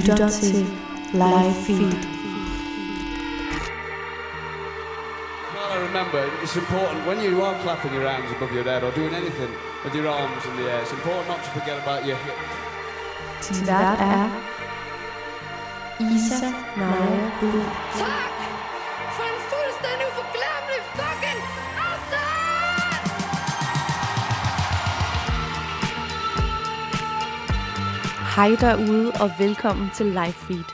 Du lytter til Live Feed. Well, I remember it's important when you are clapping your hands above your head or doing anything with your arms in the air. It's important not to forget about your hips. Din vært er Isa Naja Bull. Hej derude og velkommen til Live Feed.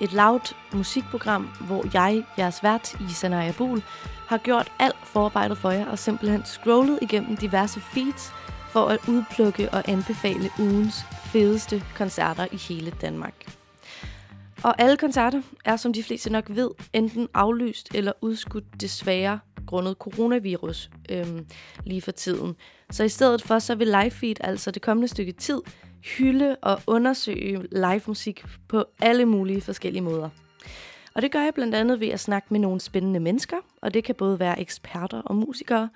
Et lavt musikprogram, hvor jeg, jeres vært, Isa Bul, har gjort alt forarbejdet for jer og simpelthen scrollet igennem diverse feeds for at udplukke og anbefale ugens fedeste koncerter i hele Danmark. Og alle koncerter er, som de fleste nok ved, enten aflyst eller udskudt desværre grundet coronavirus øhm, lige for tiden. Så i stedet for, så vil Livefeed altså det kommende stykke tid hylde og undersøge live musik på alle mulige forskellige måder. Og det gør jeg blandt andet ved at snakke med nogle spændende mennesker, og det kan både være eksperter og musikere,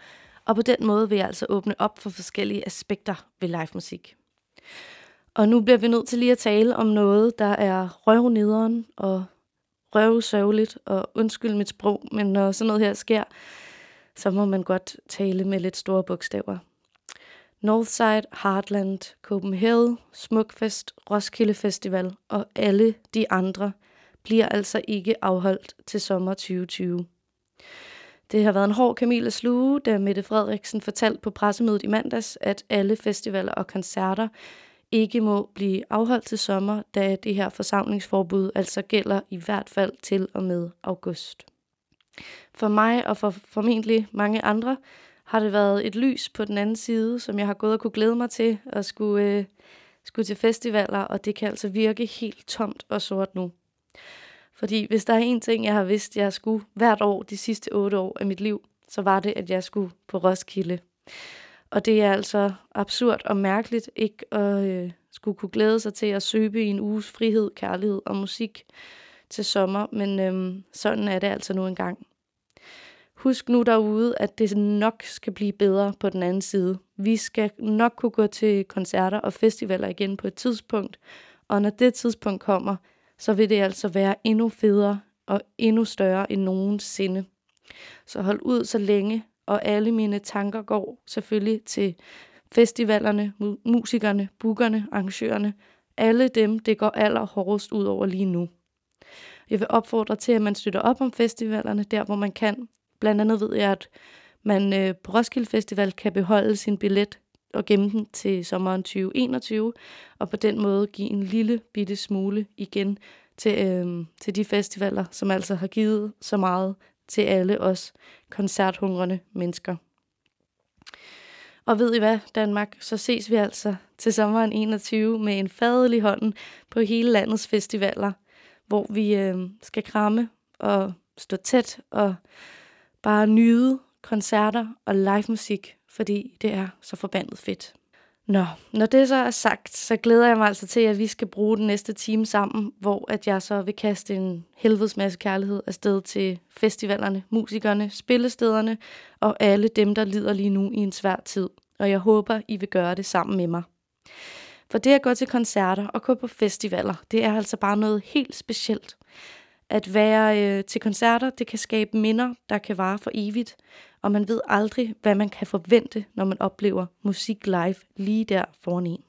og på den måde vil jeg altså åbne op for forskellige aspekter ved live musik. Og nu bliver vi nødt til lige at tale om noget, der er røvnederen og røvsørgeligt, og undskyld mit sprog, men når sådan noget her sker, så må man godt tale med lidt store bogstaver. Northside, Heartland, Copenhagen, Smukfest, Roskilde Festival og alle de andre bliver altså ikke afholdt til sommer 2020. Det har været en hård kamel at sluge, da Mette Frederiksen fortalte på pressemødet i mandags, at alle festivaler og koncerter ikke må blive afholdt til sommer, da det her forsamlingsforbud altså gælder i hvert fald til og med august. For mig og for formentlig mange andre har det været et lys på den anden side, som jeg har gået og kunne glæde mig til at skulle, øh, skulle til festivaler, og det kan altså virke helt tomt og sort nu. Fordi hvis der er en ting, jeg har vidst, jeg skulle hvert år de sidste otte år af mit liv, så var det, at jeg skulle på Roskilde. Og det er altså absurd og mærkeligt ikke at øh, skulle kunne glæde sig til at søbe i en uges frihed, kærlighed og musik til sommer, men øh, sådan er det altså nu engang. Husk nu derude, at det nok skal blive bedre på den anden side. Vi skal nok kunne gå til koncerter og festivaler igen på et tidspunkt, og når det tidspunkt kommer, så vil det altså være endnu federe og endnu større end nogensinde. Så hold ud så længe, og alle mine tanker går selvfølgelig til festivalerne, musikerne, bookerne, arrangørerne, alle dem, det går allerhårdest ud over lige nu. Jeg vil opfordre til, at man støtter op om festivalerne, der hvor man kan. Blandt andet ved jeg, at man øh, på Roskilde Festival kan beholde sin billet og gemme den til sommeren 2021, og på den måde give en lille bitte smule igen til, øh, til de festivaler, som altså har givet så meget til alle os koncerthungrende mennesker. Og ved I hvad, Danmark, så ses vi altså til sommeren 21 med en fadelig hånden på hele landets festivaler, hvor vi øh, skal kramme og stå tæt og bare nyde koncerter og live musik, fordi det er så forbandet fedt. Nå, når det så er sagt, så glæder jeg mig altså til, at vi skal bruge den næste time sammen, hvor at jeg så vil kaste en helvedes masse kærlighed afsted til festivalerne, musikerne, spillestederne og alle dem, der lider lige nu i en svær tid. Og jeg håber, I vil gøre det sammen med mig. For det at gå til koncerter og gå på festivaler, det er altså bare noget helt specielt. At være øh, til koncerter, det kan skabe minder, der kan vare for evigt, og man ved aldrig, hvad man kan forvente, når man oplever musik live lige der foran en.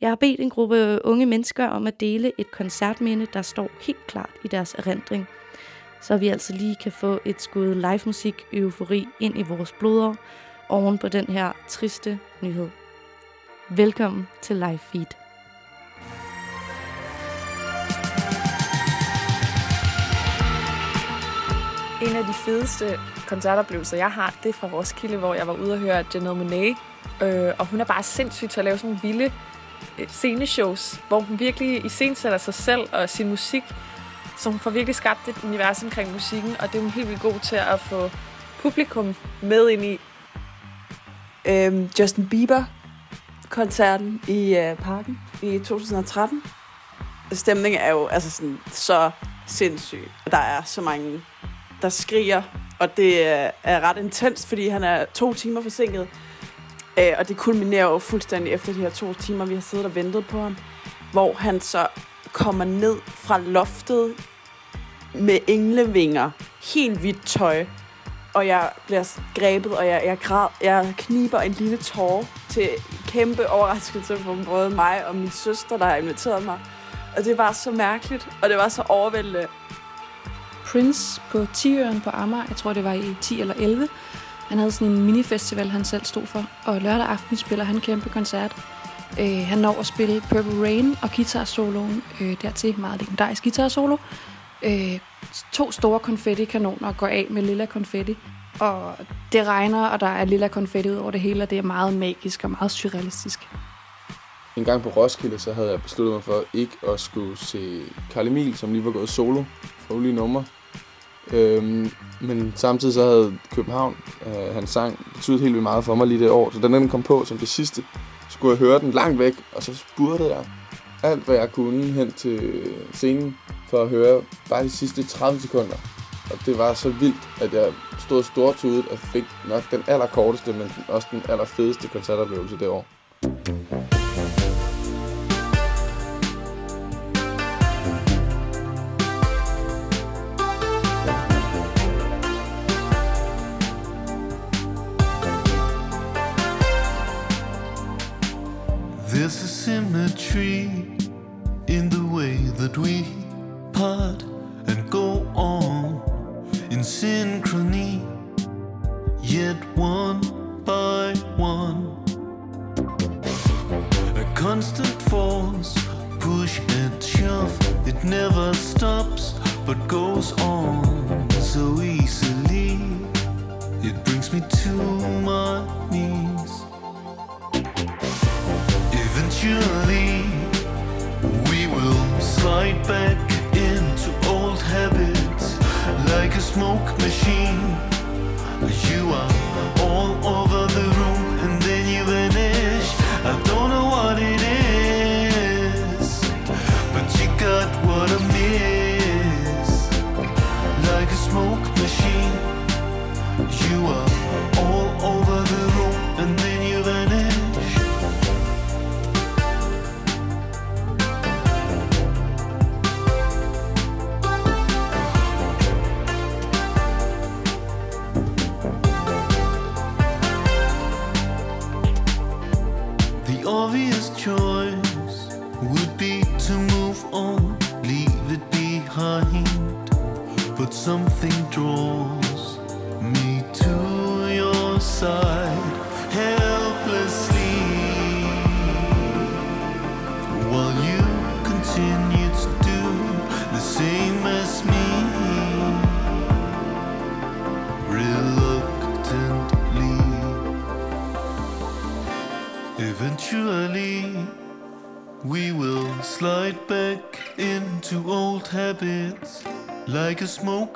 Jeg har bedt en gruppe øh, unge mennesker om at dele et koncertminde, der står helt klart i deres erindring, så vi altså lige kan få et skud live musik eufori ind i vores blodår oven på den her triste nyhed. Velkommen til Live Feed. En af de fedeste koncertoplevelser, jeg har, det er fra Roskilde, hvor jeg var ude og høre Janelle Monáe. Øh, og hun er bare sindssygt til at lave sådan nogle vilde øh, sceneshows, hvor hun virkelig iscenesætter sig selv og sin musik. Så hun får virkelig skabt et univers omkring musikken, og det er hun helt vildt god til at få publikum med ind i. øhm, Justin Bieber-koncerten i øh, parken i 2013. Stemningen er jo altså sådan så sindssyg. Der er så mange, der skriger, og det er, ret intens, fordi han er to timer forsinket. Øh, og det kulminerer jo fuldstændig efter de her to timer, vi har siddet og ventet på ham. Hvor han så kommer ned fra loftet med englevinger, helt hvidt tøj. Og jeg bliver grebet, og jeg, jeg, græd, jeg kniber en lille tår til kæmpe overraskelse for både mig og min søster, der har inviteret mig. Og det var så mærkeligt, og det var så overvældende. Prince på Tiøren på Amager, jeg tror det var i 10 eller 11. Han havde sådan en minifestival, han selv stod for, og lørdag aften spiller han en kæmpe koncert. Øh, han når at spille Purple Rain og guitar-soloen øh, dertil, meget legendarisk guitar-solo. Øh, to store konfetti-kanoner går af med lilla konfetti, og det regner, og der er lilla konfetti ud over det hele, og det er meget magisk og meget surrealistisk. En gang på Roskilde, så havde jeg besluttet mig for ikke at skulle se Karl Emil, som lige var gået solo for ulige numre. Øhm, men samtidig så havde København, øh, hans sang, betydet helt vildt meget for mig lige det år. Så da den kom på som det sidste, så skulle jeg høre den langt væk, og så spurgte jeg alt, hvad jeg kunne hen til scenen for at høre bare de sidste 30 sekunder. Og det var så vildt, at jeg stod stortudet og fik nok den allerkorteste, men også den allerfedeste koncertoplevelse det år. Symmetry in the way that we part and go on in synchrony, yet one by one. A constant force, push and shove, it never stops but goes on so easily. It brings me to my knees. Eventually, back into old habits like a smoke machine. You are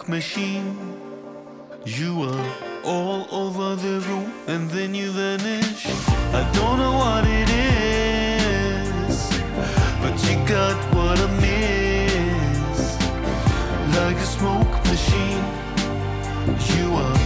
machine. You are all over the room and then you vanish. I don't know what it is, but you got what I miss. Like a smoke machine, you are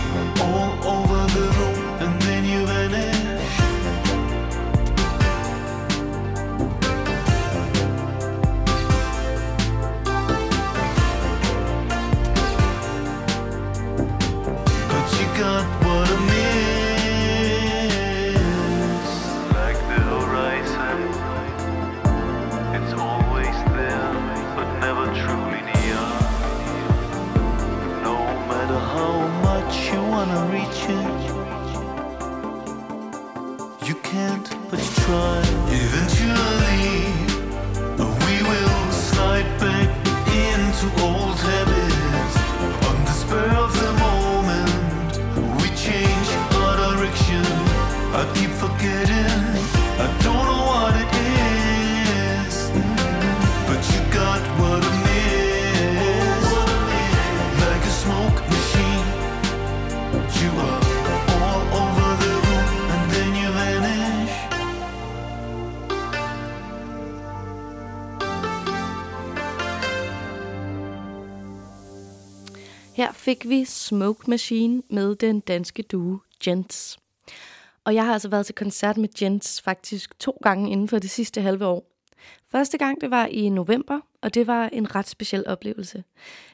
fik vi Smoke Machine med den danske duo Gents. Og jeg har altså været til koncert med Jens faktisk to gange inden for det sidste halve år. Første gang, det var i november, og det var en ret speciel oplevelse.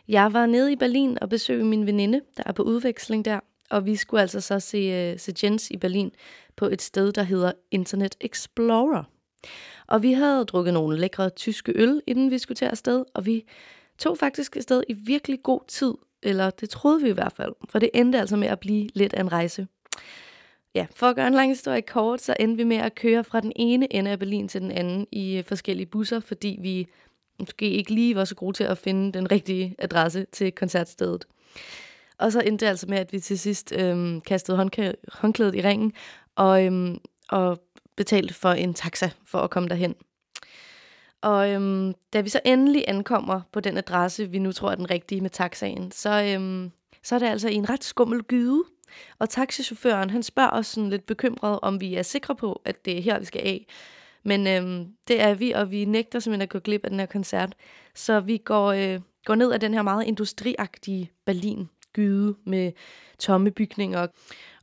Jeg var nede i Berlin og besøgte min veninde, der er på udveksling der, og vi skulle altså så se, øh, se Jens i Berlin på et sted, der hedder Internet Explorer. Og vi havde drukket nogle lækre tyske øl, inden vi skulle til afsted, og vi tog faktisk afsted i virkelig god tid, eller det troede vi i hvert fald, for det endte altså med at blive lidt af en rejse. Ja, for at gøre en lang historie kort, så endte vi med at køre fra den ene ende af Berlin til den anden i øh, forskellige busser, fordi vi måske ikke lige var så gode til at finde den rigtige adresse til koncertstedet. Og så endte det altså med, at vi til sidst øhm, kastede håndklæ- håndklædet i ringen og, øhm, og betalte for en taxa for at komme derhen. Og øhm, da vi så endelig ankommer på den adresse, vi nu tror er den rigtige med taxaen, så, øhm, så er det altså i en ret skummel gyde. Og taxichaufføren, han spørger os sådan lidt bekymret, om vi er sikre på, at det er her, vi skal af. Men øhm, det er vi, og vi nægter simpelthen at gå glip af den her koncert. Så vi går, øh, går ned ad den her meget industriagtige Berlin-gyde med tomme bygninger.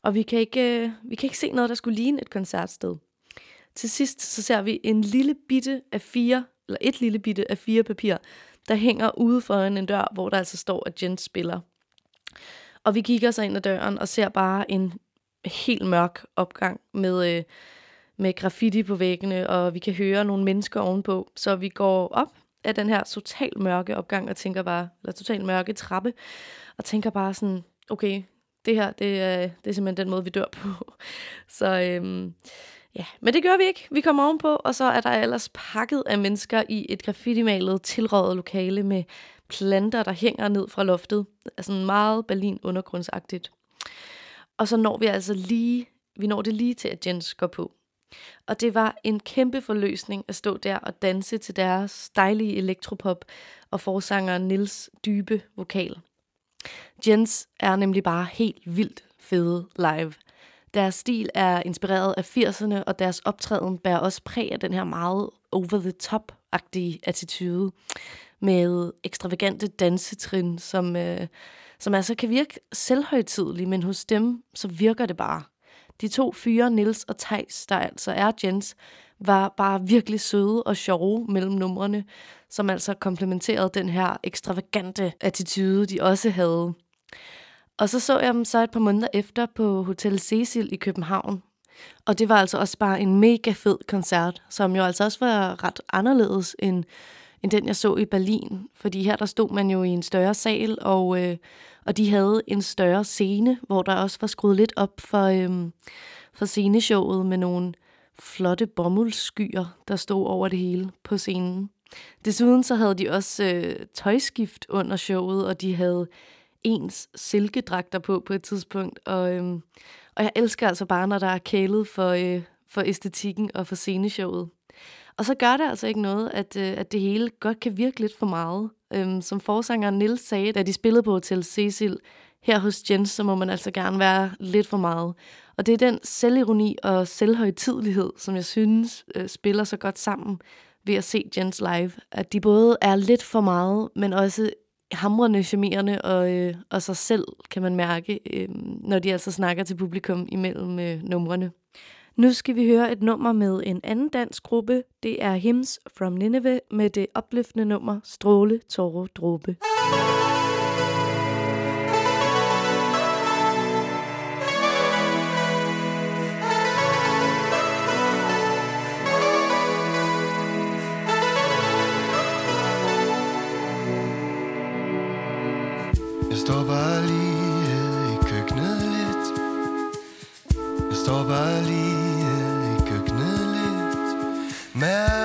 Og vi kan, ikke, øh, vi kan ikke se noget, der skulle ligne et koncertsted. Til sidst så ser vi en lille bitte af fire, eller et lille bitte af fire papir, der hænger ude foran en dør, hvor der altså står, at Jens spiller. Og vi kigger så ind ad døren og ser bare en helt mørk opgang med, øh, med graffiti på væggene, og vi kan høre nogle mennesker ovenpå. Så vi går op af den her total mørke opgang og tænker bare, eller total mørke trappe, og tænker bare sådan, okay, det her, det er, det er simpelthen den måde, vi dør på. Så øhm, ja, men det gør vi ikke. Vi kommer ovenpå, og så er der ellers pakket af mennesker i et graffiti-malet tilrådet lokale med planter, der hænger ned fra loftet. Altså meget Berlin undergrundsagtigt. Og så når vi altså lige, vi når det lige til, at Jens går på. Og det var en kæmpe forløsning at stå der og danse til deres dejlige elektropop og forsanger Nils dybe vokal. Jens er nemlig bare helt vildt fede live. Deres stil er inspireret af 80'erne, og deres optræden bærer også præg af den her meget over-the-top-agtige attitude med ekstravagante dansetrin, som, øh, som altså kan virke selvhøjtidlige, men hos dem, så virker det bare. De to fyre, Nils og Tejs, der altså er Jens, var bare virkelig søde og sjove mellem numrene, som altså komplementerede den her ekstravagante attitude, de også havde. Og så så jeg dem så et par måneder efter på Hotel Cecil i København. Og det var altså også bare en mega fed koncert, som jo altså også var ret anderledes end, end den, jeg så i Berlin. Fordi her der stod man jo i en større sal, og, øh, og de havde en større scene, hvor der også var skruet lidt op for, øh, for sceneshowet med nogle flotte bomuldskyer, der stod over det hele på scenen. Desuden så havde de også øh, tøjskift under showet, og de havde ens silkedragter på på et tidspunkt. Og, øhm, og jeg elsker altså bare, når der er kælet for, øh, for æstetikken og for sceneshowet. Og så gør det altså ikke noget, at, øh, at det hele godt kan virke lidt for meget. Øhm, som forsanger Nils sagde, da de spillede på Hotel Cecil, her hos Jens, så må man altså gerne være lidt for meget. Og det er den selvironi og selvhøjtidlighed, som jeg synes øh, spiller så godt sammen ved at se Jens live. At de både er lidt for meget, men også hamrende charmerende og, øh, og sig selv, kan man mærke, øh, når de altså snakker til publikum imellem øh, numrene. Nu skal vi høre et nummer med en anden dansk gruppe. Det er Hymns from Nineveh med det opløftende nummer Stråle, Tåre, Dråbe. Jeg står bare lige her i køkkenet lidt. Jeg står bare lige her i køkkenet lidt. Mærker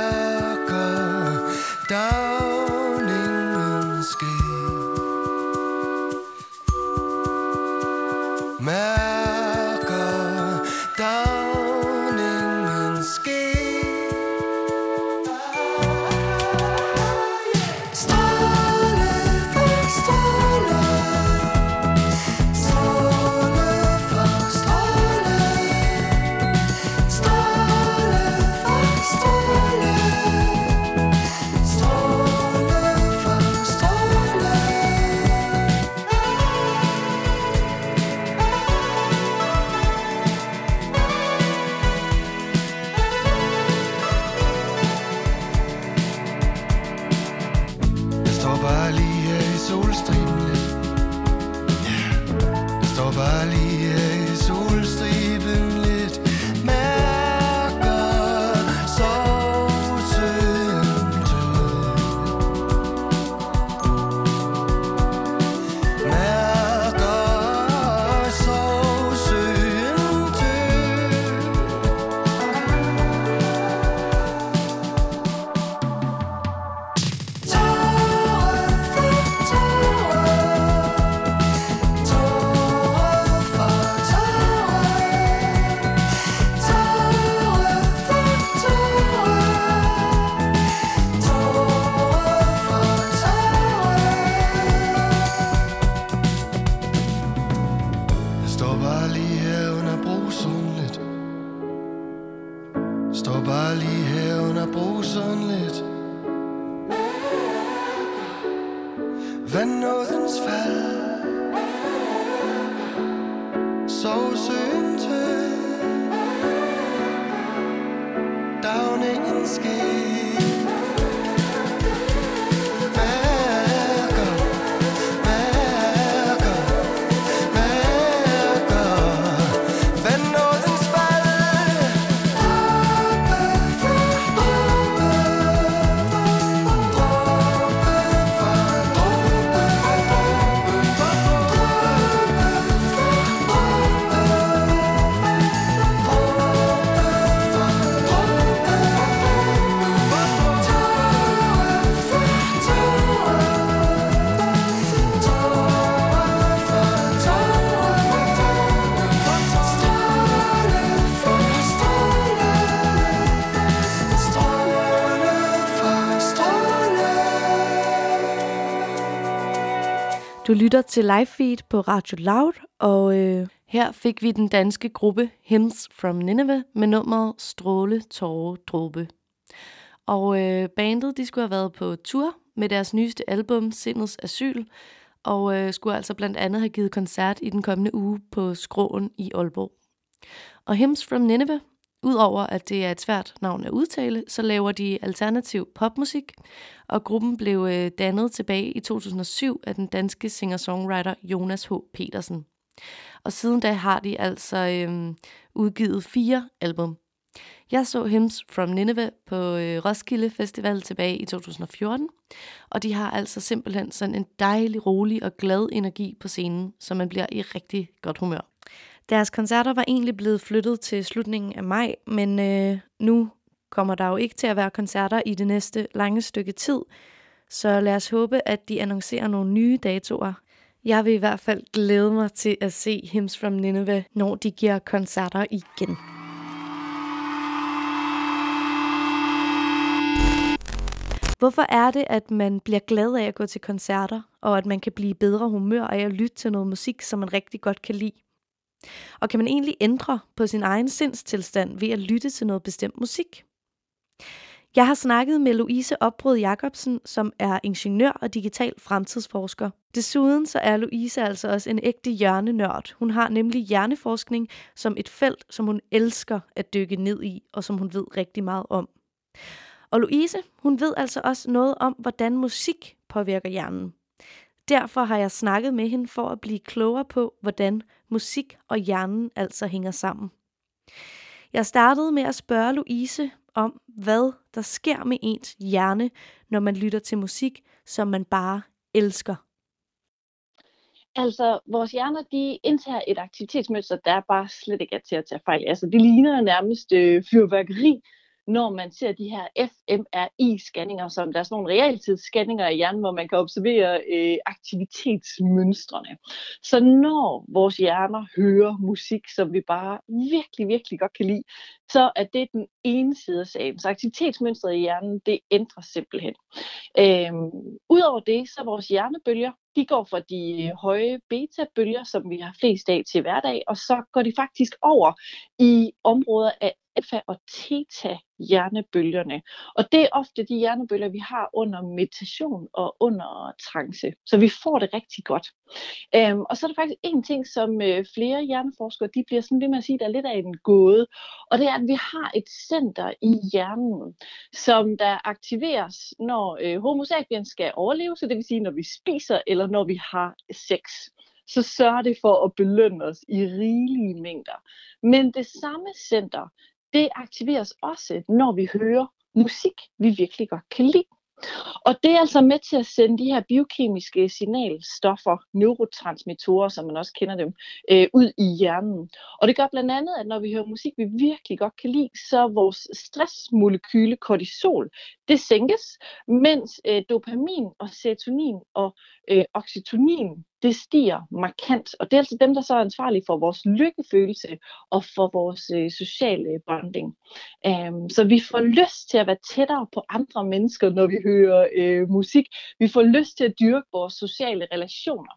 Du lytter til live feed på Radio Loud, og øh, her fik vi den danske gruppe Hymns from Nineveh med nummeret Stråle, Tåre, Dråbe. Og øh, bandet de skulle have været på tur med deres nyeste album Sindets Asyl, og øh, skulle altså blandt andet have givet koncert i den kommende uge på Skråen i Aalborg. Og Hymns from Nineveh, udover at det er et svært navn at udtale, så laver de alternativ popmusik, og gruppen blev øh, dannet tilbage i 2007 af den danske singer-songwriter Jonas H. Petersen. Og siden da har de altså øh, udgivet fire album. Jeg så Hymns from Nineveh på øh, Roskilde Festival tilbage i 2014, og de har altså simpelthen sådan en dejlig, rolig og glad energi på scenen, så man bliver i rigtig godt humør. Deres koncerter var egentlig blevet flyttet til slutningen af maj, men øh, nu kommer der jo ikke til at være koncerter i det næste lange stykke tid, så lad os håbe, at de annoncerer nogle nye datoer. Jeg vil i hvert fald glæde mig til at se Hymns from Nineveh, når de giver koncerter igen. Hvorfor er det, at man bliver glad af at gå til koncerter, og at man kan blive bedre humør af at lytte til noget musik, som man rigtig godt kan lide? Og kan man egentlig ændre på sin egen sindstilstand ved at lytte til noget bestemt musik? Jeg har snakket med Louise Opbrød Jacobsen, som er ingeniør og digital fremtidsforsker. Desuden så er Louise altså også en ægte hjernenørd. Hun har nemlig hjerneforskning som et felt, som hun elsker at dykke ned i, og som hun ved rigtig meget om. Og Louise, hun ved altså også noget om, hvordan musik påvirker hjernen. Derfor har jeg snakket med hende for at blive klogere på, hvordan musik og hjernen altså hænger sammen. Jeg startede med at spørge Louise om, hvad der sker med ens hjerne, når man lytter til musik, som man bare elsker. Altså, vores hjerner, de indtager et aktivitetsmønster, der bare slet ikke er til at tage fejl. Altså, det ligner nærmest øh, fyrværkeri, når man ser de her fMRI-scanninger, som der er sådan nogle realtidsscanninger i hjernen, hvor man kan observere øh, aktivitetsmønstrene. Så når vores hjerner hører musik, som vi bare virkelig, virkelig godt kan lide, så er det den ene side af sagen. Så aktivitetsmønstret i hjernen, det ændrer simpelthen. Øhm, Udover det, så er vores hjernebølger, de går fra de øh, høje beta-bølger, som vi har flest af til hverdag, og så går de faktisk over i områder af alfa- og theta-hjernebølgerne. Og det er ofte de hjernebølger, vi har under meditation og under trance. Så vi får det rigtig godt. Øhm, og så er der faktisk en ting, som øh, flere hjerneforskere de bliver sådan ved med at sige, der er lidt af en gåde. Og det er, at vi har et center i hjernen, som der aktiveres, når øh, homo sapiens skal overleve. Så det vil sige, når vi spiser eller når vi har sex så sørger det for at belønne os i rigelige mængder. Men det samme center, det aktiveres også, når vi hører musik, vi virkelig godt kan lide. Og det er altså med til at sende de her biokemiske signalstoffer, neurotransmittorer, som man også kender dem, øh, ud i hjernen. Og det gør blandt andet, at når vi hører musik, vi virkelig godt kan lide, så vores stressmolekyle kortisol, det sænkes, mens øh, dopamin og serotonin og øh, oxytocin, det stiger markant. Og det er altså dem, der så er ansvarlige for vores lykkefølelse og for vores øh, sociale bonding. Um, så vi får lyst til at være tættere på andre mennesker, når vi hører øh, musik. Vi får lyst til at dyrke vores sociale relationer.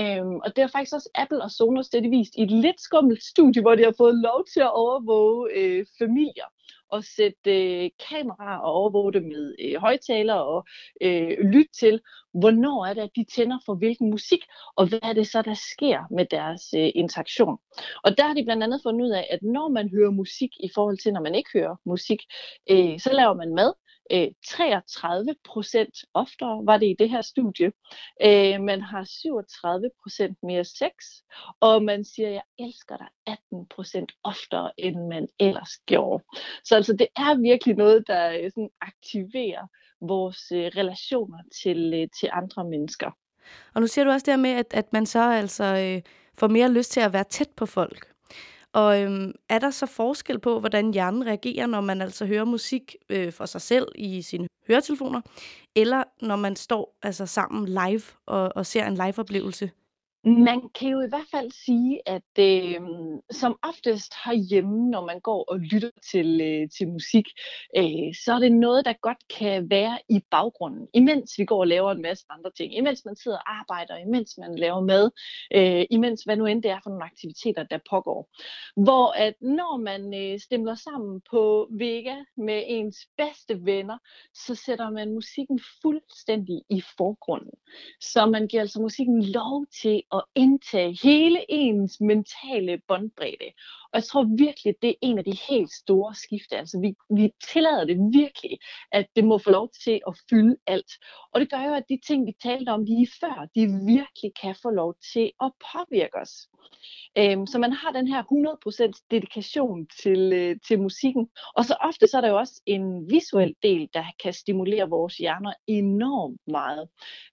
Um, og det er faktisk også Apple og Sonos, det er vist i et lidt skummelt studie, hvor de har fået lov til at overvåge øh, familier og sætte øh, kameraer og overvåge det med øh, højtaler og øh, lytte til, hvornår er det, at de tænder for hvilken musik, og hvad er det så, der sker med deres øh, interaktion. Og der har de blandt andet fundet ud af, at når man hører musik i forhold til, når man ikke hører musik, øh, så laver man mad, Øh, 33 procent oftere var det i det her studie. Øh, man har 37 procent mere sex, og man siger, jeg elsker dig 18 procent oftere, end man ellers gjorde. Så altså, det er virkelig noget, der øh, sådan, aktiverer vores øh, relationer til, til andre mennesker. Og nu siger du også der med, at, at man så altså øh, får mere lyst til at være tæt på folk. Og øhm, er der så forskel på, hvordan hjernen reagerer, når man altså hører musik øh, for sig selv i sine høretelefoner, eller når man står altså sammen live og, og ser en live-oplevelse? Man kan jo i hvert fald sige, at øh, som oftest herhjemme, når man går og lytter til, øh, til musik, øh, så er det noget, der godt kan være i baggrunden, imens vi går og laver en masse andre ting. Imens man sidder og arbejder, imens man laver mad, øh, imens hvad nu end det er for nogle aktiviteter, der pågår. Hvor at når man øh, stemmer sammen på Vega med ens bedste venner, så sætter man musikken fuldstændig i forgrunden. Så man giver altså musikken lov til at indtage hele ens mentale båndbredde. Og jeg tror virkelig, det er en af de helt store skifte. Altså vi, vi tillader det virkelig, at det må få lov til at fylde alt. Og det gør jo, at de ting, vi talte om lige før, de virkelig kan få lov til at påvirke os. Øhm, så man har den her 100% dedikation til, øh, til musikken. Og så ofte så er der jo også en visuel del, der kan stimulere vores hjerner enormt meget.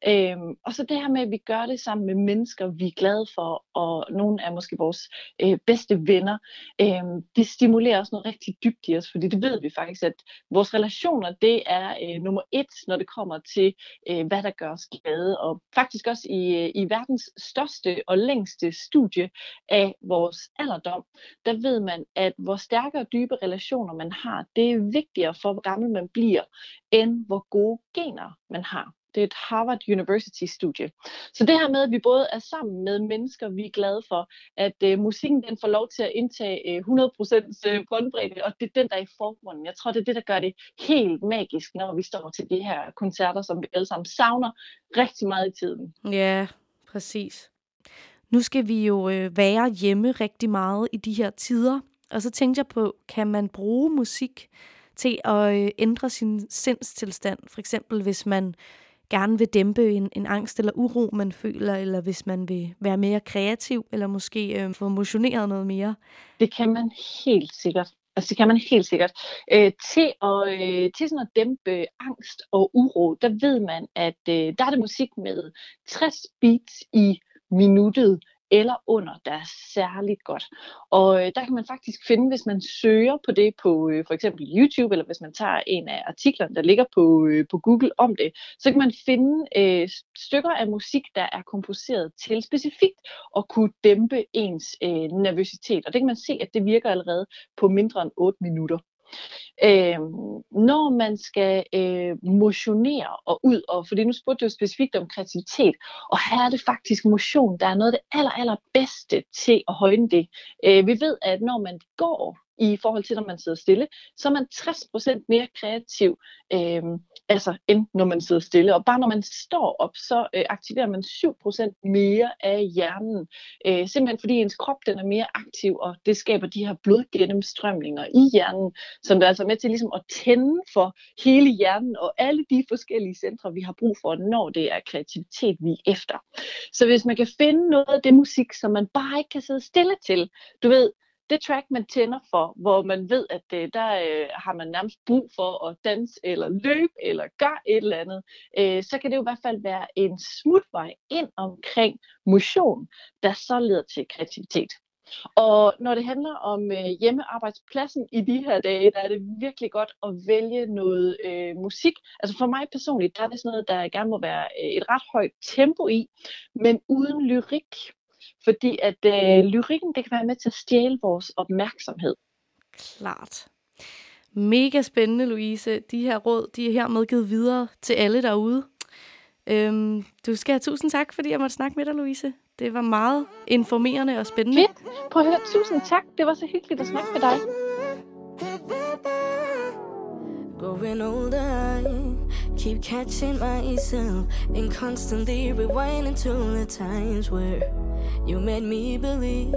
Øhm, og så det her med, at vi gør det sammen med mennesker, vi er glade for, og nogle er måske vores øh, bedste venner, øh, det stimulerer også noget rigtig dybt i os, fordi det ved vi faktisk, at vores relationer, det er øh, nummer et, når det kommer til, øh, hvad der gør os glade. Og faktisk også i, øh, i verdens største og længste studie af vores alderdom, der ved man, at hvor stærke og dybe relationer man har, det er vigtigere for, hvor gammel man bliver, end hvor gode gener man har. Det er et Harvard University-studie. Så det her med, at vi både er sammen med mennesker, vi er glade for, at øh, musikken den får lov til at indtage øh, 100% øh, båndbredde, og det er den, der er i forgrunden. Jeg tror, det er det, der gør det helt magisk, når vi står til de her koncerter, som vi alle sammen savner rigtig meget i tiden. Ja, præcis. Nu skal vi jo øh, være hjemme rigtig meget i de her tider, og så tænkte jeg på, kan man bruge musik til at øh, ændre sin sindstilstand? For eksempel hvis man gerne vil dæmpe en, en angst eller uro, man føler, eller hvis man vil være mere kreativ, eller måske øh, få motioneret noget mere? Det kan man helt sikkert. Altså det kan man helt sikkert. Øh, til, at, øh, til sådan at dæmpe angst og uro, der ved man, at øh, der er det musik med 60 beats i minuttet, eller under, der er særligt godt. Og øh, der kan man faktisk finde, hvis man søger på det på øh, for eksempel YouTube, eller hvis man tager en af artiklerne, der ligger på, øh, på Google om det, så kan man finde øh, stykker af musik, der er komposeret til specifikt at kunne dæmpe ens øh, nervøsitet. Og det kan man se, at det virker allerede på mindre end 8 minutter. Øh, når man skal øh, motionere og ud, og fordi nu spurgte du specifikt om kreativitet, og her er det faktisk motion, der er noget af det aller, aller bedste til at højne det. Øh, vi ved, at når man går i forhold til, når man sidder stille, så er man 60% mere kreativ, øh, altså end når man sidder stille. Og bare når man står op, så øh, aktiverer man 7% mere af hjernen. Øh, simpelthen fordi ens krop den er mere aktiv, og det skaber de her blodgennemstrømninger i hjernen, som der altså er altså med til ligesom at tænde for hele hjernen og alle de forskellige centre, vi har brug for, når det er kreativitet, vi er efter. Så hvis man kan finde noget af det musik, som man bare ikke kan sidde stille til, du ved, det track, man tænder for, hvor man ved, at det, der øh, har man nærmest brug for at danse eller løbe eller gøre et eller andet, øh, så kan det jo i hvert fald være en smutvej ind omkring motion, der så leder til kreativitet. Og når det handler om øh, hjemmearbejdspladsen i de her dage, der er det virkelig godt at vælge noget øh, musik. Altså for mig personligt, der er det sådan noget, der gerne må være øh, et ret højt tempo i, men uden lyrik. Fordi at øh, lyrikken, det kan være med til at stjæle vores opmærksomhed. Klart. Mega spændende, Louise. De her råd, de er hermed givet videre til alle derude. Øhm, du skal have tusind tak, fordi jeg måtte snakke med dig, Louise. Det var meget informerende og spændende. Fedt. Prøv at høre, tusind tak. Det var så hyggeligt at snakke med dig. Growing older, keep catching myself and constantly rewinding to the times where you made me believe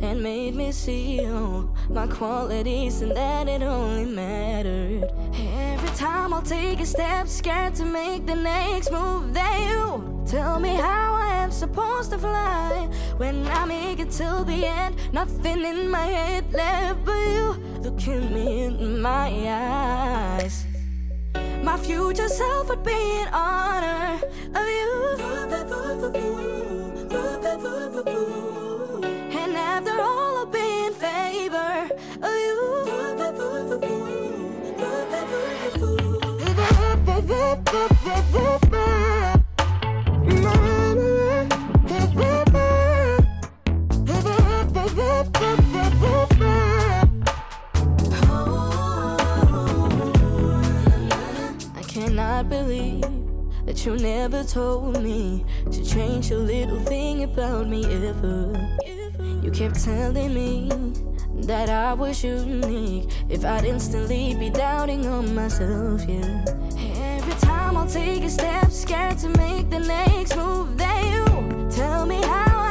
and made me see all my qualities and that it only mattered. Every time I'll take a step, scared to make the next move. That you tell me how I am supposed to fly when I make it till the end. Nothing in my head left but you looking me in my eyes. My future self would be in honor of you. And after all, I'll be in favor of you. believe that you never told me to change a little thing about me ever. You kept telling me that I was unique if I'd instantly be doubting on myself, yeah. Every time I'll take a step, scared to make the next move, that you tell me how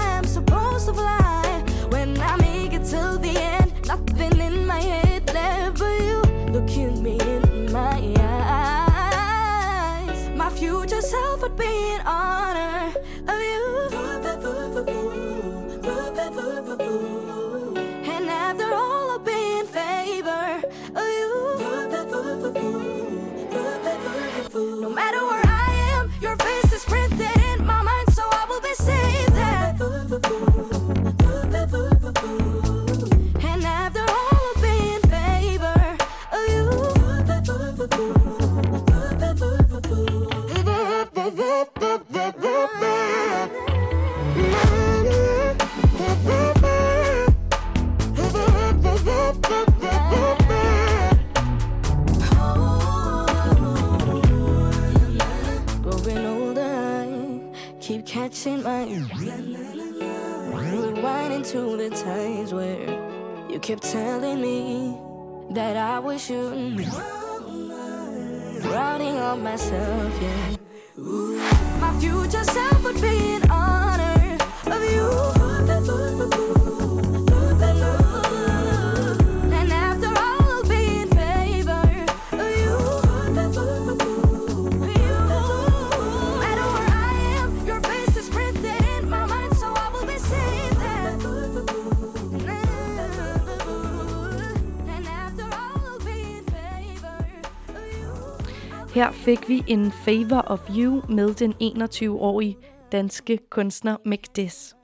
fik vi en Favor of You med den 21-årige danske kunstner McDess.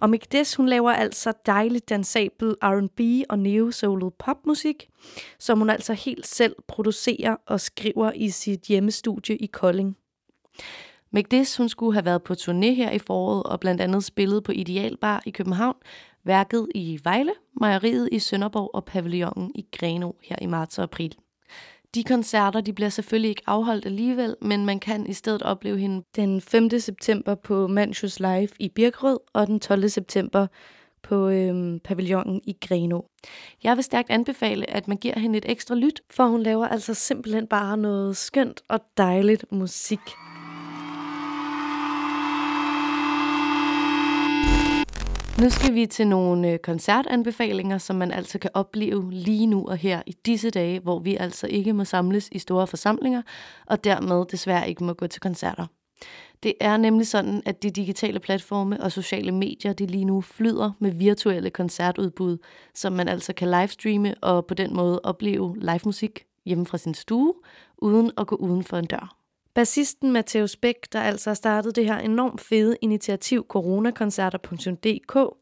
Og McDess, hun laver altså dejligt dansabel R&B og neo-soulet popmusik, som hun altså helt selv producerer og skriver i sit hjemmestudie i Kolding. McDess, hun skulle have været på turné her i foråret og blandt andet spillet på Idealbar i København, værket i Vejle, Mejeriet i Sønderborg og pavillonen i Greno her i marts og april. De koncerter de bliver selvfølgelig ikke afholdt alligevel, men man kan i stedet opleve hende den 5. september på Manchus Live i Birkerød og den 12. september på øhm, pavillonen i Greno. Jeg vil stærkt anbefale, at man giver hende et ekstra lyt, for hun laver altså simpelthen bare noget skønt og dejligt musik. Nu skal vi til nogle øh, koncertanbefalinger, som man altså kan opleve lige nu og her i disse dage, hvor vi altså ikke må samles i store forsamlinger, og dermed desværre ikke må gå til koncerter. Det er nemlig sådan, at de digitale platforme og sociale medier, de lige nu flyder med virtuelle koncertudbud, som man altså kan livestreame og på den måde opleve live musik hjemme fra sin stue, uden at gå uden for en dør. Bassisten Matheus Bæk, der altså har startet det her enormt fede initiativ coronakoncerter.dk,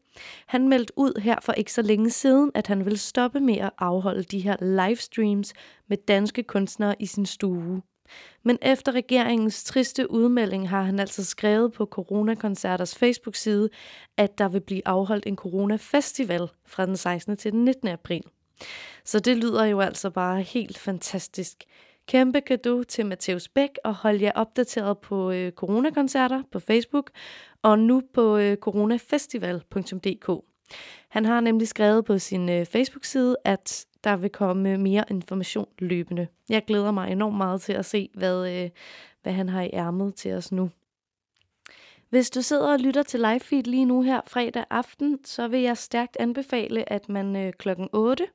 han meldte ud her for ikke så længe siden, at han vil stoppe med at afholde de her livestreams med danske kunstnere i sin stue. Men efter regeringens triste udmelding har han altså skrevet på Coronakoncerters Facebook-side, at der vil blive afholdt en coronafestival fra den 16. til den 19. april. Så det lyder jo altså bare helt fantastisk. Kæmpe gave til Matheus Bæk og hold jer opdateret på øh, coronakoncerter på Facebook og nu på øh, coronafestival.dk. Han har nemlig skrevet på sin øh, Facebook-side, at der vil komme øh, mere information løbende. Jeg glæder mig enormt meget til at se, hvad, øh, hvad han har i ærmet til os nu. Hvis du sidder og lytter til live feed lige nu her fredag aften, så vil jeg stærkt anbefale, at man øh, klokken 8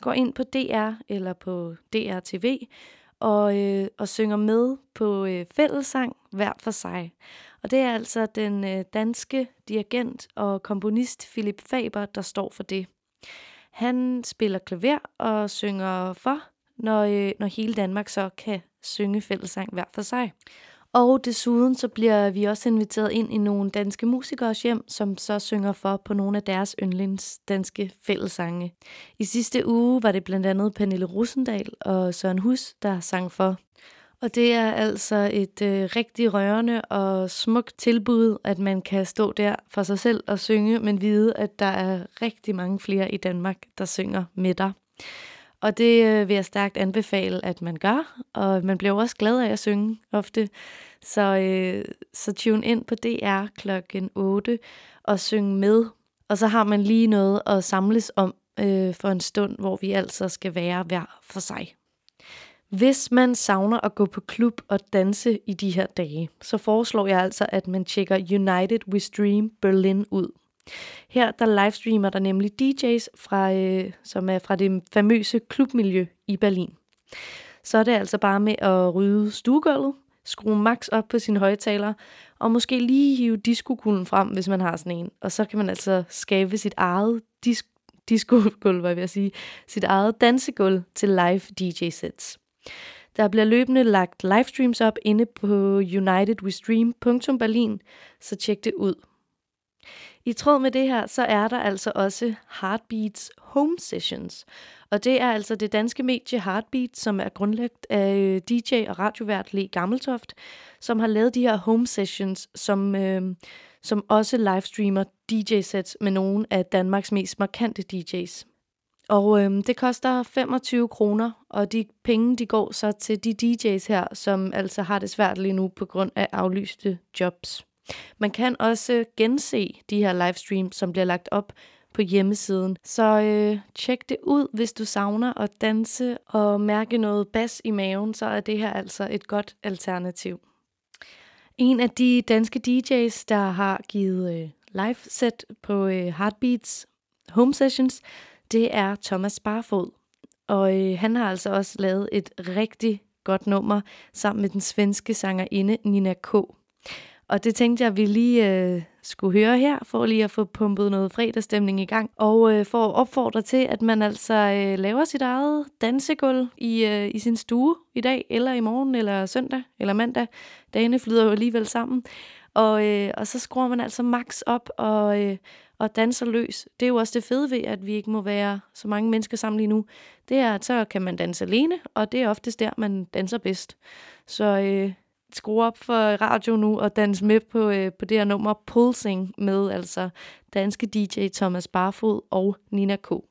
går ind på DR eller på DRTV og, øh, og synger med på øh, fællesang hver for sig. Og det er altså den øh, danske dirigent og komponist Philip Faber, der står for det. Han spiller klaver og synger for, når, øh, når hele Danmark så kan synge fællesang hver for sig. Og desuden så bliver vi også inviteret ind i nogle danske musikere hjem, som så synger for på nogle af deres yndlings danske fællessange. I sidste uge var det blandt andet Pernille Rusendal og Søren Hus, der sang for. Og det er altså et øh, rigtig rørende og smukt tilbud, at man kan stå der for sig selv og synge, men vide, at der er rigtig mange flere i Danmark, der synger med dig. Og det øh, vil jeg stærkt anbefale, at man gør, og man bliver også glad af at synge ofte. Så, øh, så tune ind på DR klokken 8 og synge med. Og så har man lige noget at samles om øh, for en stund, hvor vi altså skal være hver for sig. Hvis man savner at gå på klub og danse i de her dage, så foreslår jeg altså, at man tjekker United We Stream Berlin ud. Her der livestreamer der nemlig DJ's, fra, øh, som er fra det famøse klubmiljø i Berlin. Så er det altså bare med at rydde stuegulvet, skrue max op på sin højtaler, og måske lige hive diskokuglen frem, hvis man har sådan en. Og så kan man altså skabe sit eget disk disco-gulv, hvad vil jeg sige, sit eget dansegulv til live DJ-sets. Der bliver løbende lagt livestreams op inde på unitedwestream.berlin, så tjek det ud. I tråd med det her, så er der altså også Heartbeats Home Sessions. Og det er altså det danske medie Heartbeat, som er grundlagt af øh, DJ og radiovært Le Gammeltoft, som har lavet de her home sessions, som, øh, som også livestreamer DJ-sets med nogle af Danmarks mest markante DJ's. Og øhm, det koster 25 kroner, og de penge de går så til de DJ's her, som altså har det svært lige nu på grund af aflyste jobs. Man kan også gense de her livestreams, som bliver lagt op på hjemmesiden. Så øh, tjek det ud, hvis du savner at danse og mærke noget bas i maven, så er det her altså et godt alternativ. En af de danske DJ's, der har givet øh, live set på øh, Heartbeats Home Sessions, det er Thomas Barfod. Og øh, han har altså også lavet et rigtig godt nummer sammen med den svenske sangerinde Nina K. Og det tænkte jeg, at vi lige øh, skulle høre her, for lige at få pumpet noget fredagsstemning i gang. Og øh, for at opfordre til, at man altså øh, laver sit eget dansegulv i, øh, i sin stue i dag, eller i morgen, eller søndag, eller mandag. Dagene flyder jo alligevel sammen. Og, øh, og så skruer man altså max op og, øh, og danser løs. Det er jo også det fede ved, at vi ikke må være så mange mennesker sammen lige nu. Det er, at så kan man danse alene, og det er oftest der, man danser bedst. Så øh, skru op for radio nu og dans med på, øh, på det her nummer Pulsing med altså danske DJ Thomas Barfod og Nina K.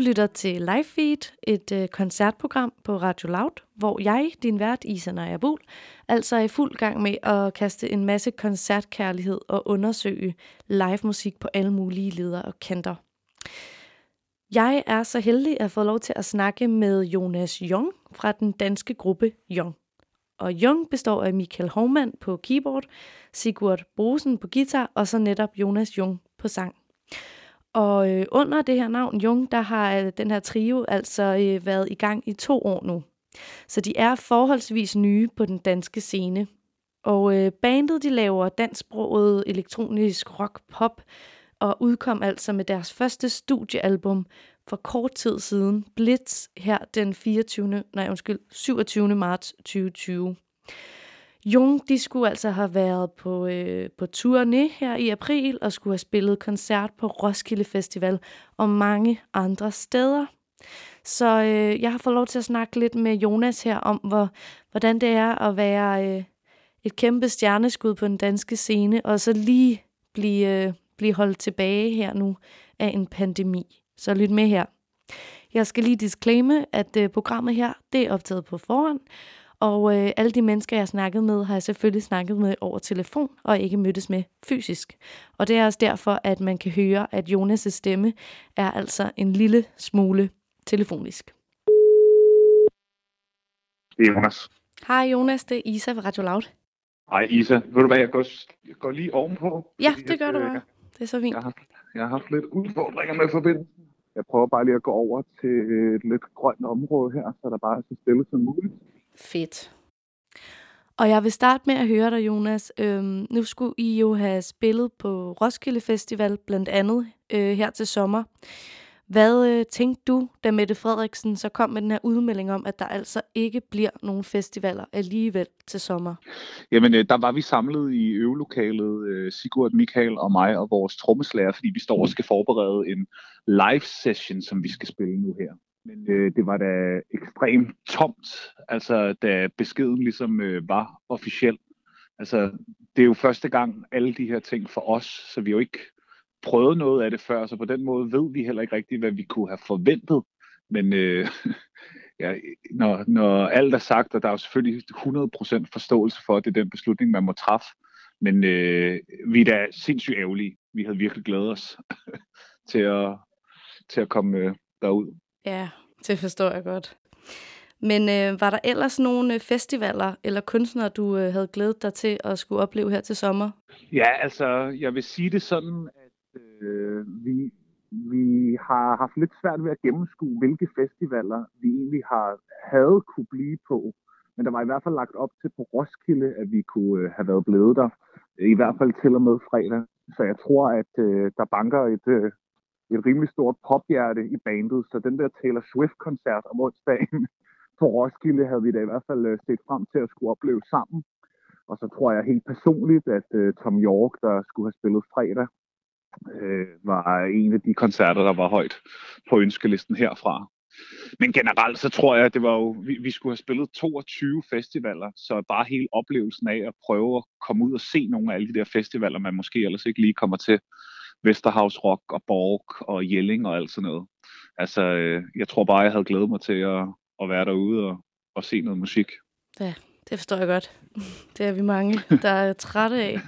lytter til Live Feed, et øh, koncertprogram på Radio Loud, hvor jeg, din vært Isa Naja altså er i fuld gang med at kaste en masse koncertkærlighed og undersøge live musik på alle mulige leder og kanter. Jeg er så heldig at få lov til at snakke med Jonas Jung fra den danske gruppe Jung. Og Jung består af Michael Hovmand på keyboard, Sigurd Brosen på guitar og så netop Jonas Jung på sang. Og øh, under det her navn Jung, der har øh, den her trio altså øh, været i gang i to år nu. Så de er forholdsvis nye på den danske scene. Og øh, bandet de laver dansksproget elektronisk rock pop og udkom altså med deres første studiealbum for kort tid siden, Blitz, her den 24. Nej, undskyld, 27. marts 2020. Jung, de skulle altså have været på, øh, på turné her i april og skulle have spillet koncert på Roskilde Festival og mange andre steder. Så øh, jeg har fået lov til at snakke lidt med Jonas her om, hvor, hvordan det er at være øh, et kæmpe stjerneskud på den danske scene, og så lige blive, øh, blive holdt tilbage her nu af en pandemi. Så lyt med her. Jeg skal lige disclaime, at øh, programmet her det er optaget på forhånd, og øh, alle de mennesker, jeg har snakket med, har jeg selvfølgelig snakket med over telefon og ikke mødtes med fysisk. Og det er også derfor, at man kan høre, at Jonas' stemme er altså en lille smule telefonisk. Det er Jonas. Hej Jonas, det er Isa fra Radio Loud. Hej Isa, ved du hvad, jeg går, jeg går lige ovenpå. Ja, det gør du bare. Det er så fint. Jeg har, jeg har haft lidt udfordringer med forbindelsen. Jeg prøver bare lige at gå over til et lidt grønt område her, så der bare er så stille som muligt. Fedt. Og jeg vil starte med at høre dig, Jonas. Øhm, nu skulle I jo have spillet på Roskilde Festival, blandt andet øh, her til sommer. Hvad øh, tænkte du, da Mette Frederiksen så kom med den her udmelding om, at der altså ikke bliver nogen festivaler alligevel til sommer? Jamen, øh, der var vi samlet i øvelokalet, øh, Sigurd, Michael og mig og vores trommeslager, fordi vi står og skal forberede en live session, som vi skal spille nu her. Men øh, det var da ekstremt tomt, altså da beskeden ligesom øh, var officiel. Altså, det er jo første gang alle de her ting for os, så vi har jo ikke prøvet noget af det før, så på den måde ved vi heller ikke rigtigt, hvad vi kunne have forventet. Men øh, ja, når, når alt er sagt, og der er jo selvfølgelig 100% forståelse for, at det er den beslutning, man må træffe, men øh, vi er da sindssygt ærgerlige. Vi havde virkelig glædet os til, at, til at komme øh, derud. Ja, det forstår jeg godt. Men øh, var der ellers nogle øh, festivaler eller kunstnere, du øh, havde glædet dig til at skulle opleve her til sommer? Ja, altså, jeg vil sige det sådan, at øh, vi, vi har haft lidt svært ved at gennemskue, hvilke festivaler vi egentlig har havde kunne blive på. Men der var i hvert fald lagt op til på Roskilde, at vi kunne øh, have været blevet der. I hvert fald til og med fredag. Så jeg tror, at øh, der banker et, øh, et rimelig stort pophjerte i bandet, så den der Taylor Swift-koncert om onsdagen på Roskilde havde vi da i hvert fald øh, set frem til at skulle opleve sammen. Og så tror jeg helt personligt, at uh, Tom York, der skulle have spillet fredag, øh, var en af de koncerter, der var højt på ønskelisten herfra. Men generelt så tror jeg, at det var jo, vi, vi skulle have spillet 22 festivaler, så bare hele oplevelsen af at prøve at komme ud og se nogle af alle de der festivaler, man måske ellers ikke lige kommer til, Vesterhavs Rock og Borg og Jelling og alt sådan noget. Altså, øh, jeg tror bare, jeg havde glædet mig til at, at være derude og, og se noget musik. Ja, det forstår jeg godt. Det er vi mange, der er trætte af.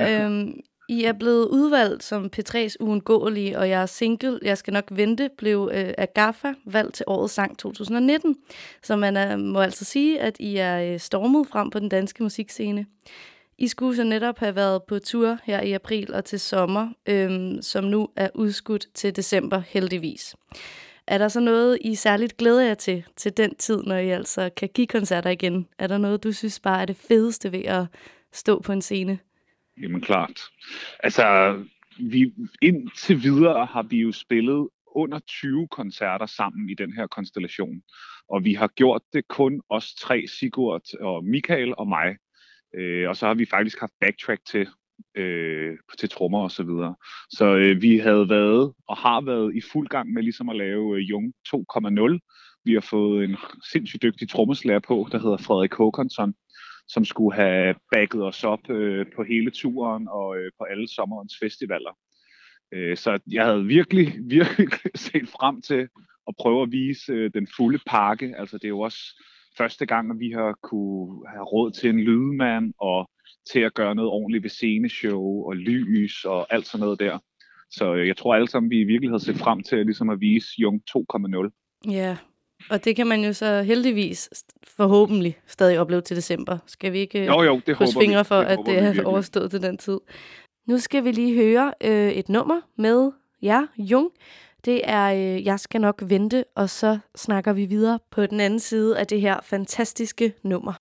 øhm, I er blevet udvalgt som P3's uundgåelige, og jeg er single, jeg skal nok vente, blev øh, af GAFA valgt til årets sang 2019. Så man er, må altså sige, at I er øh, stormet frem på den danske musikscene. I skulle så netop have været på tur her i april og til sommer, øhm, som nu er udskudt til december heldigvis. Er der så noget, I særligt glæder jer til, til den tid, når I altså kan give koncerter igen? Er der noget, du synes bare er det fedeste ved at stå på en scene? Jamen klart. Altså, vi, indtil videre har vi jo spillet under 20 koncerter sammen i den her konstellation. Og vi har gjort det kun os tre, Sigurd og Michael og mig. Øh, og så har vi faktisk haft backtrack til, øh, til trommer og så videre. Så øh, vi havde været og har været i fuld gang med ligesom at lave øh, Jung 2.0. Vi har fået en sindssygt dygtig trommeslager på, der hedder Frederik Håkonsson, som skulle have backet os op øh, på hele turen og øh, på alle sommerens festivaler. Øh, så jeg havde virkelig, virkelig set frem til at prøve at vise øh, den fulde pakke. Altså det er jo også første gang, at vi har kunne have råd til en lydmand og til at gøre noget ordentligt ved sceneshow og lys og alt sådan noget der. Så øh, jeg tror alle sammen, vi i virkeligheden set frem til ligesom at vise Jung 2.0. Ja, og det kan man jo så heldigvis forhåbentlig stadig opleve til december. Skal vi ikke øh, Jo, jo, det håber vi. fingre for, Det at det er overstået til den tid? Nu skal vi lige høre øh, et nummer med jer, Jung. Det er øh, Jeg skal nok vente, og så snakker vi videre på den anden side af det her fantastiske nummer.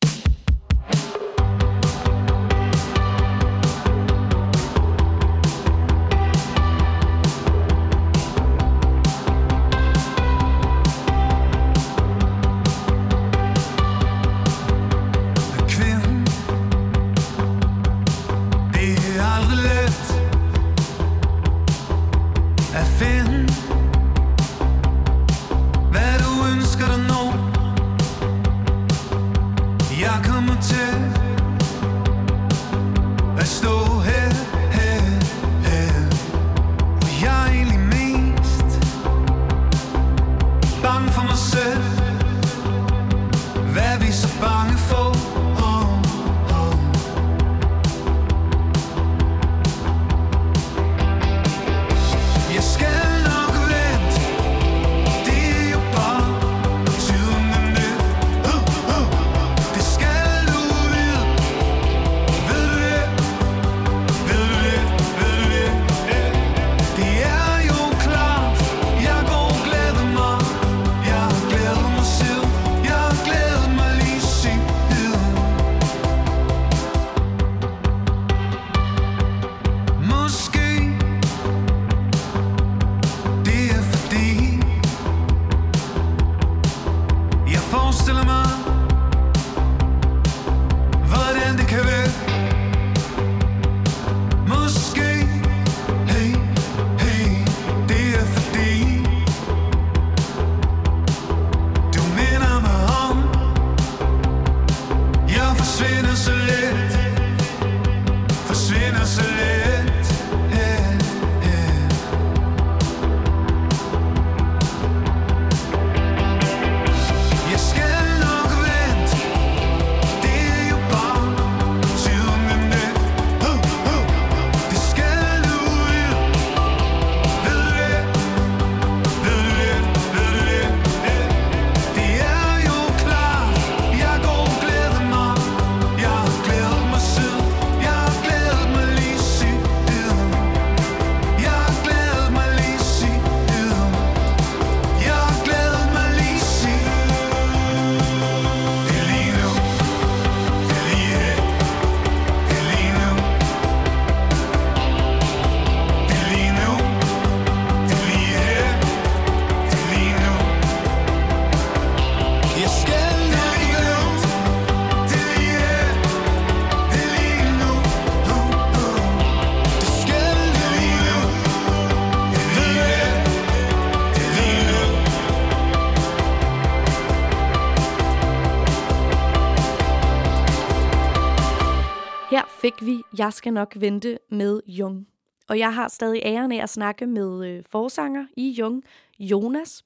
Fik vi Jeg skal nok vente med Jung. Og jeg har stadig æren af at snakke med øh, forsanger i Jung, Jonas.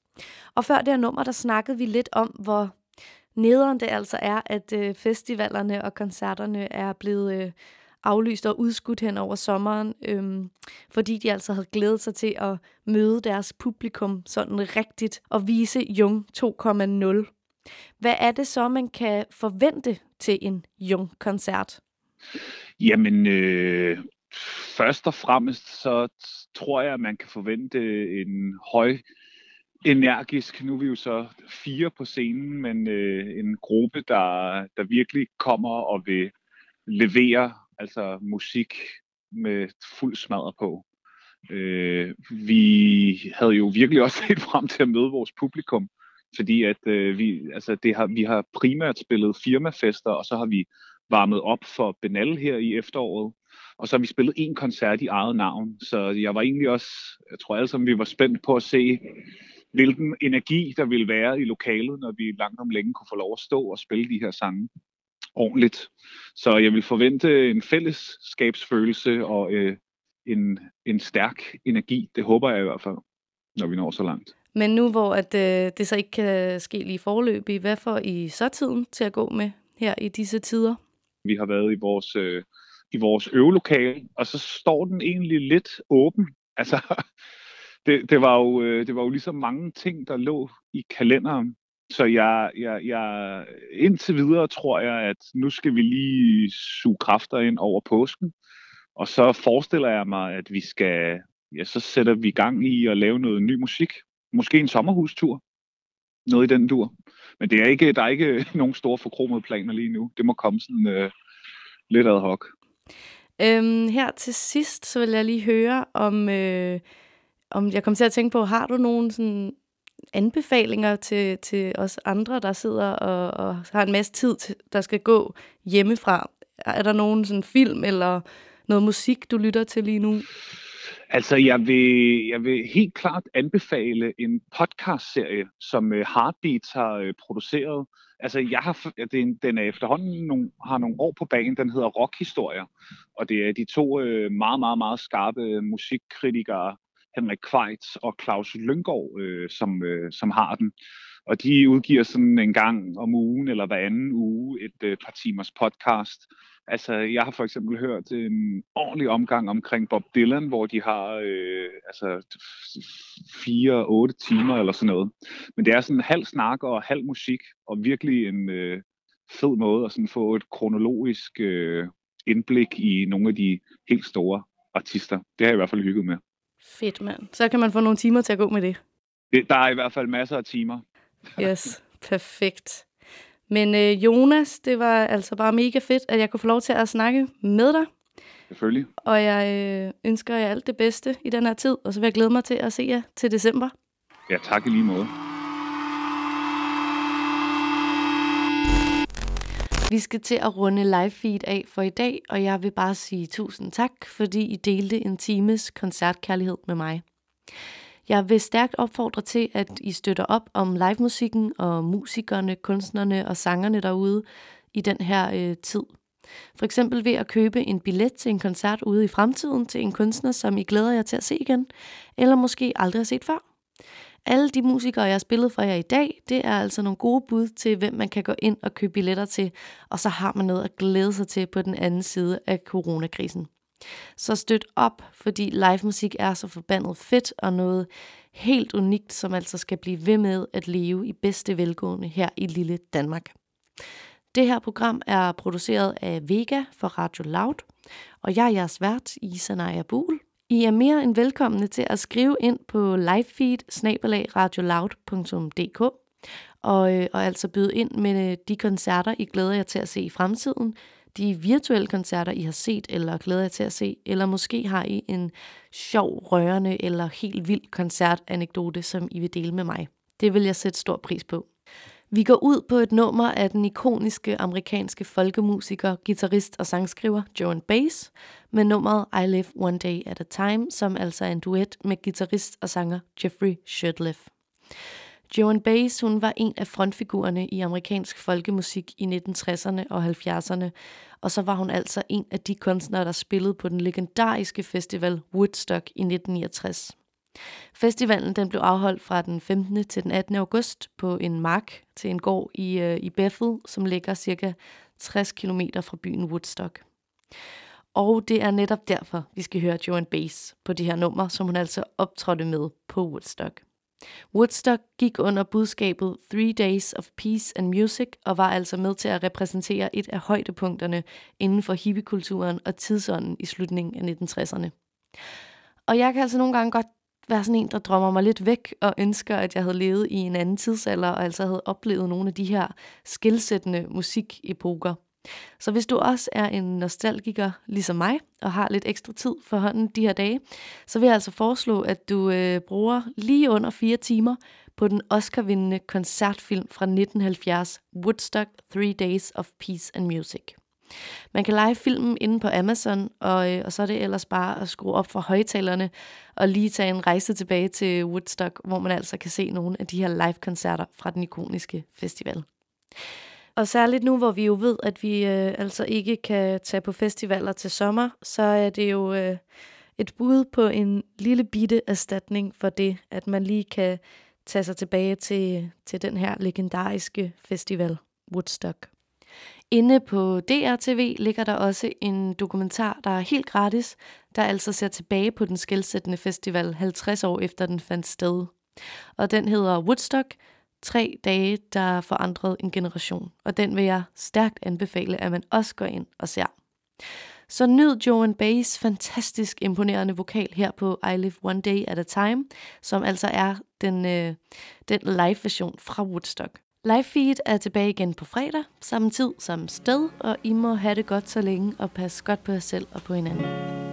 Og før det her nummer, der snakkede vi lidt om, hvor nederen det altså er, at øh, festivalerne og koncerterne er blevet øh, aflyst og udskudt hen over sommeren, øhm, fordi de altså havde glædet sig til at møde deres publikum sådan rigtigt og vise Jung 2.0. Hvad er det så, man kan forvente til en Jung-koncert? Jamen, øh, først og fremmest så tror jeg, at man kan forvente en høj energisk, nu er vi jo så fire på scenen, men øh, en gruppe, der, der virkelig kommer og vil levere altså musik med fuld smadret på. Øh, vi havde jo virkelig også set frem til at møde vores publikum, fordi at øh, vi, altså det har, vi har primært spillet firmafester, og så har vi varmet op for Benal her i efteråret. Og så har vi spillet en koncert i eget navn. Så jeg var egentlig også, jeg tror alle sammen, vi var spændt på at se, hvilken energi der ville være i lokalet, når vi langt om længe kunne få lov at stå og spille de her sange ordentligt. Så jeg vil forvente en fællesskabsfølelse og øh, en, en stærk energi. Det håber jeg i hvert fald, når vi når så langt. Men nu hvor at, øh, det så ikke kan ske lige forløb hvad får I så tiden til at gå med her i disse tider? Vi har været i vores, øh, i vores øvelokale, og så står den egentlig lidt åben. Altså, det, det, var jo, øh, det var jo ligesom mange ting, der lå i kalenderen. Så jeg, jeg, jeg, indtil videre tror jeg, at nu skal vi lige suge kræfter ind over påsken. Og så forestiller jeg mig, at vi skal, ja, så sætter vi gang i at lave noget ny musik. Måske en sommerhustur. Noget i den dur. Men det er ikke, der er ikke nogen store forkromede planer lige nu. Det må komme sådan øh, lidt ad hoc. Øhm, her til sidst, så vil jeg lige høre, om, øh, om jeg kommer til at tænke på, har du nogle sådan anbefalinger til, til os andre, der sidder og, og har en masse tid, til, der skal gå hjemmefra? Er der nogen sådan film eller noget musik, du lytter til lige nu? Altså, jeg vil, jeg vil helt klart anbefale en podcast-serie, som øh, Heartbeats har øh, produceret. Altså, jeg har, den, den er efterhånden nogle, har nogle år på banen. Den hedder Rockhistorier. Og det er de to øh, meget, meget, meget skarpe musikkritikere, Henrik Kveits og Claus Lyngård, som, som har den. Og de udgiver sådan en gang om ugen eller hver anden uge et par timers podcast, Altså, jeg har for eksempel hørt en ordentlig omgang omkring Bob Dylan, hvor de har øh, altså fire-otte timer eller sådan noget. Men det er sådan halv snak og halv musik, og virkelig en øh, fed måde at sådan få et kronologisk øh, indblik i nogle af de helt store artister. Det har jeg i hvert fald hygget med. Fedt, mand. Så kan man få nogle timer til at gå med det. det der er i hvert fald masser af timer. Yes, perfekt. Men øh, Jonas, det var altså bare mega fedt, at jeg kunne få lov til at snakke med dig. Selvfølgelig. Og jeg øh, ønsker jer alt det bedste i den her tid, og så vil jeg glæde mig til at se jer til december. Ja, tak i lige måde. Vi skal til at runde live feed af for i dag, og jeg vil bare sige tusind tak, fordi I delte en times koncertkærlighed med mig. Jeg vil stærkt opfordre til, at I støtter op om livemusikken og musikerne, kunstnerne og sangerne derude i den her øh, tid. For eksempel ved at købe en billet til en koncert ude i fremtiden til en kunstner, som I glæder jer til at se igen, eller måske aldrig har set før. Alle de musikere, jeg har spillet for jer i dag, det er altså nogle gode bud til, hvem man kan gå ind og købe billetter til, og så har man noget at glæde sig til på den anden side af coronakrisen. Så støt op, fordi live musik er så forbandet fedt og noget helt unikt, som altså skal blive ved med at leve i bedste velgående her i lille Danmark. Det her program er produceret af Vega for Radio Loud, og jeg er jeres vært, Isanaya Bul. I er mere end velkomne til at skrive ind på livefeed og, øh, og altså byde ind med øh, de koncerter, I glæder jer til at se i fremtiden, de virtuelle koncerter, I har set eller glæder jer til at se, eller måske har I en sjov, rørende eller helt vild koncertanekdote, som I vil dele med mig. Det vil jeg sætte stor pris på. Vi går ud på et nummer af den ikoniske amerikanske folkemusiker, guitarist og sangskriver Joan Baez med nummeret I Live One Day at a Time, som altså er en duet med guitarist og sanger Jeffrey Shurtleff. Joan Baez hun var en af frontfigurerne i amerikansk folkemusik i 1960'erne og 70'erne, og så var hun altså en af de kunstnere, der spillede på den legendariske festival Woodstock i 1969. Festivalen den blev afholdt fra den 15. til den 18. august på en mark til en gård i, øh, i Bethel, som ligger cirka 60 km fra byen Woodstock. Og det er netop derfor, vi skal høre Joan Baez på det her nummer, som hun altså optrådte med på Woodstock. Woodstock gik under budskabet Three Days of Peace and Music og var altså med til at repræsentere et af højdepunkterne inden for hippiekulturen og tidsånden i slutningen af 1960'erne. Og jeg kan altså nogle gange godt være sådan en, der drømmer mig lidt væk og ønsker, at jeg havde levet i en anden tidsalder og altså havde oplevet nogle af de her skilsættende musikepoker. Så hvis du også er en nostalgiker ligesom mig, og har lidt ekstra tid for hånden de her dage, så vil jeg altså foreslå, at du øh, bruger lige under fire timer på den Oscar-vindende koncertfilm fra 1970, Woodstock Three Days of Peace and Music. Man kan lege filmen inde på Amazon, og, øh, og så er det ellers bare at skrue op for højtalerne og lige tage en rejse tilbage til Woodstock, hvor man altså kan se nogle af de her live-koncerter fra den ikoniske festival. Og særligt nu, hvor vi jo ved, at vi øh, altså ikke kan tage på festivaler til sommer, så er det jo øh, Et bud på en lille bitte erstatning for det, at man lige kan tage sig tilbage til, til den her legendariske festival, Woodstock. Inde på DRTV ligger der også en dokumentar, der er helt gratis, der altså ser tilbage på den skældsættende festival 50 år efter den fandt sted. Og den hedder Woodstock, tre dage, der forandrede en generation. Og den vil jeg stærkt anbefale, at man også går ind og ser. Så nyd Joan Bays fantastisk imponerende vokal her på I Live One Day at a Time, som altså er den, øh, den live-version fra Woodstock. Live feed er tilbage igen på fredag, samme tid, samme sted, og I må have det godt så længe og passe godt på jer selv og på hinanden.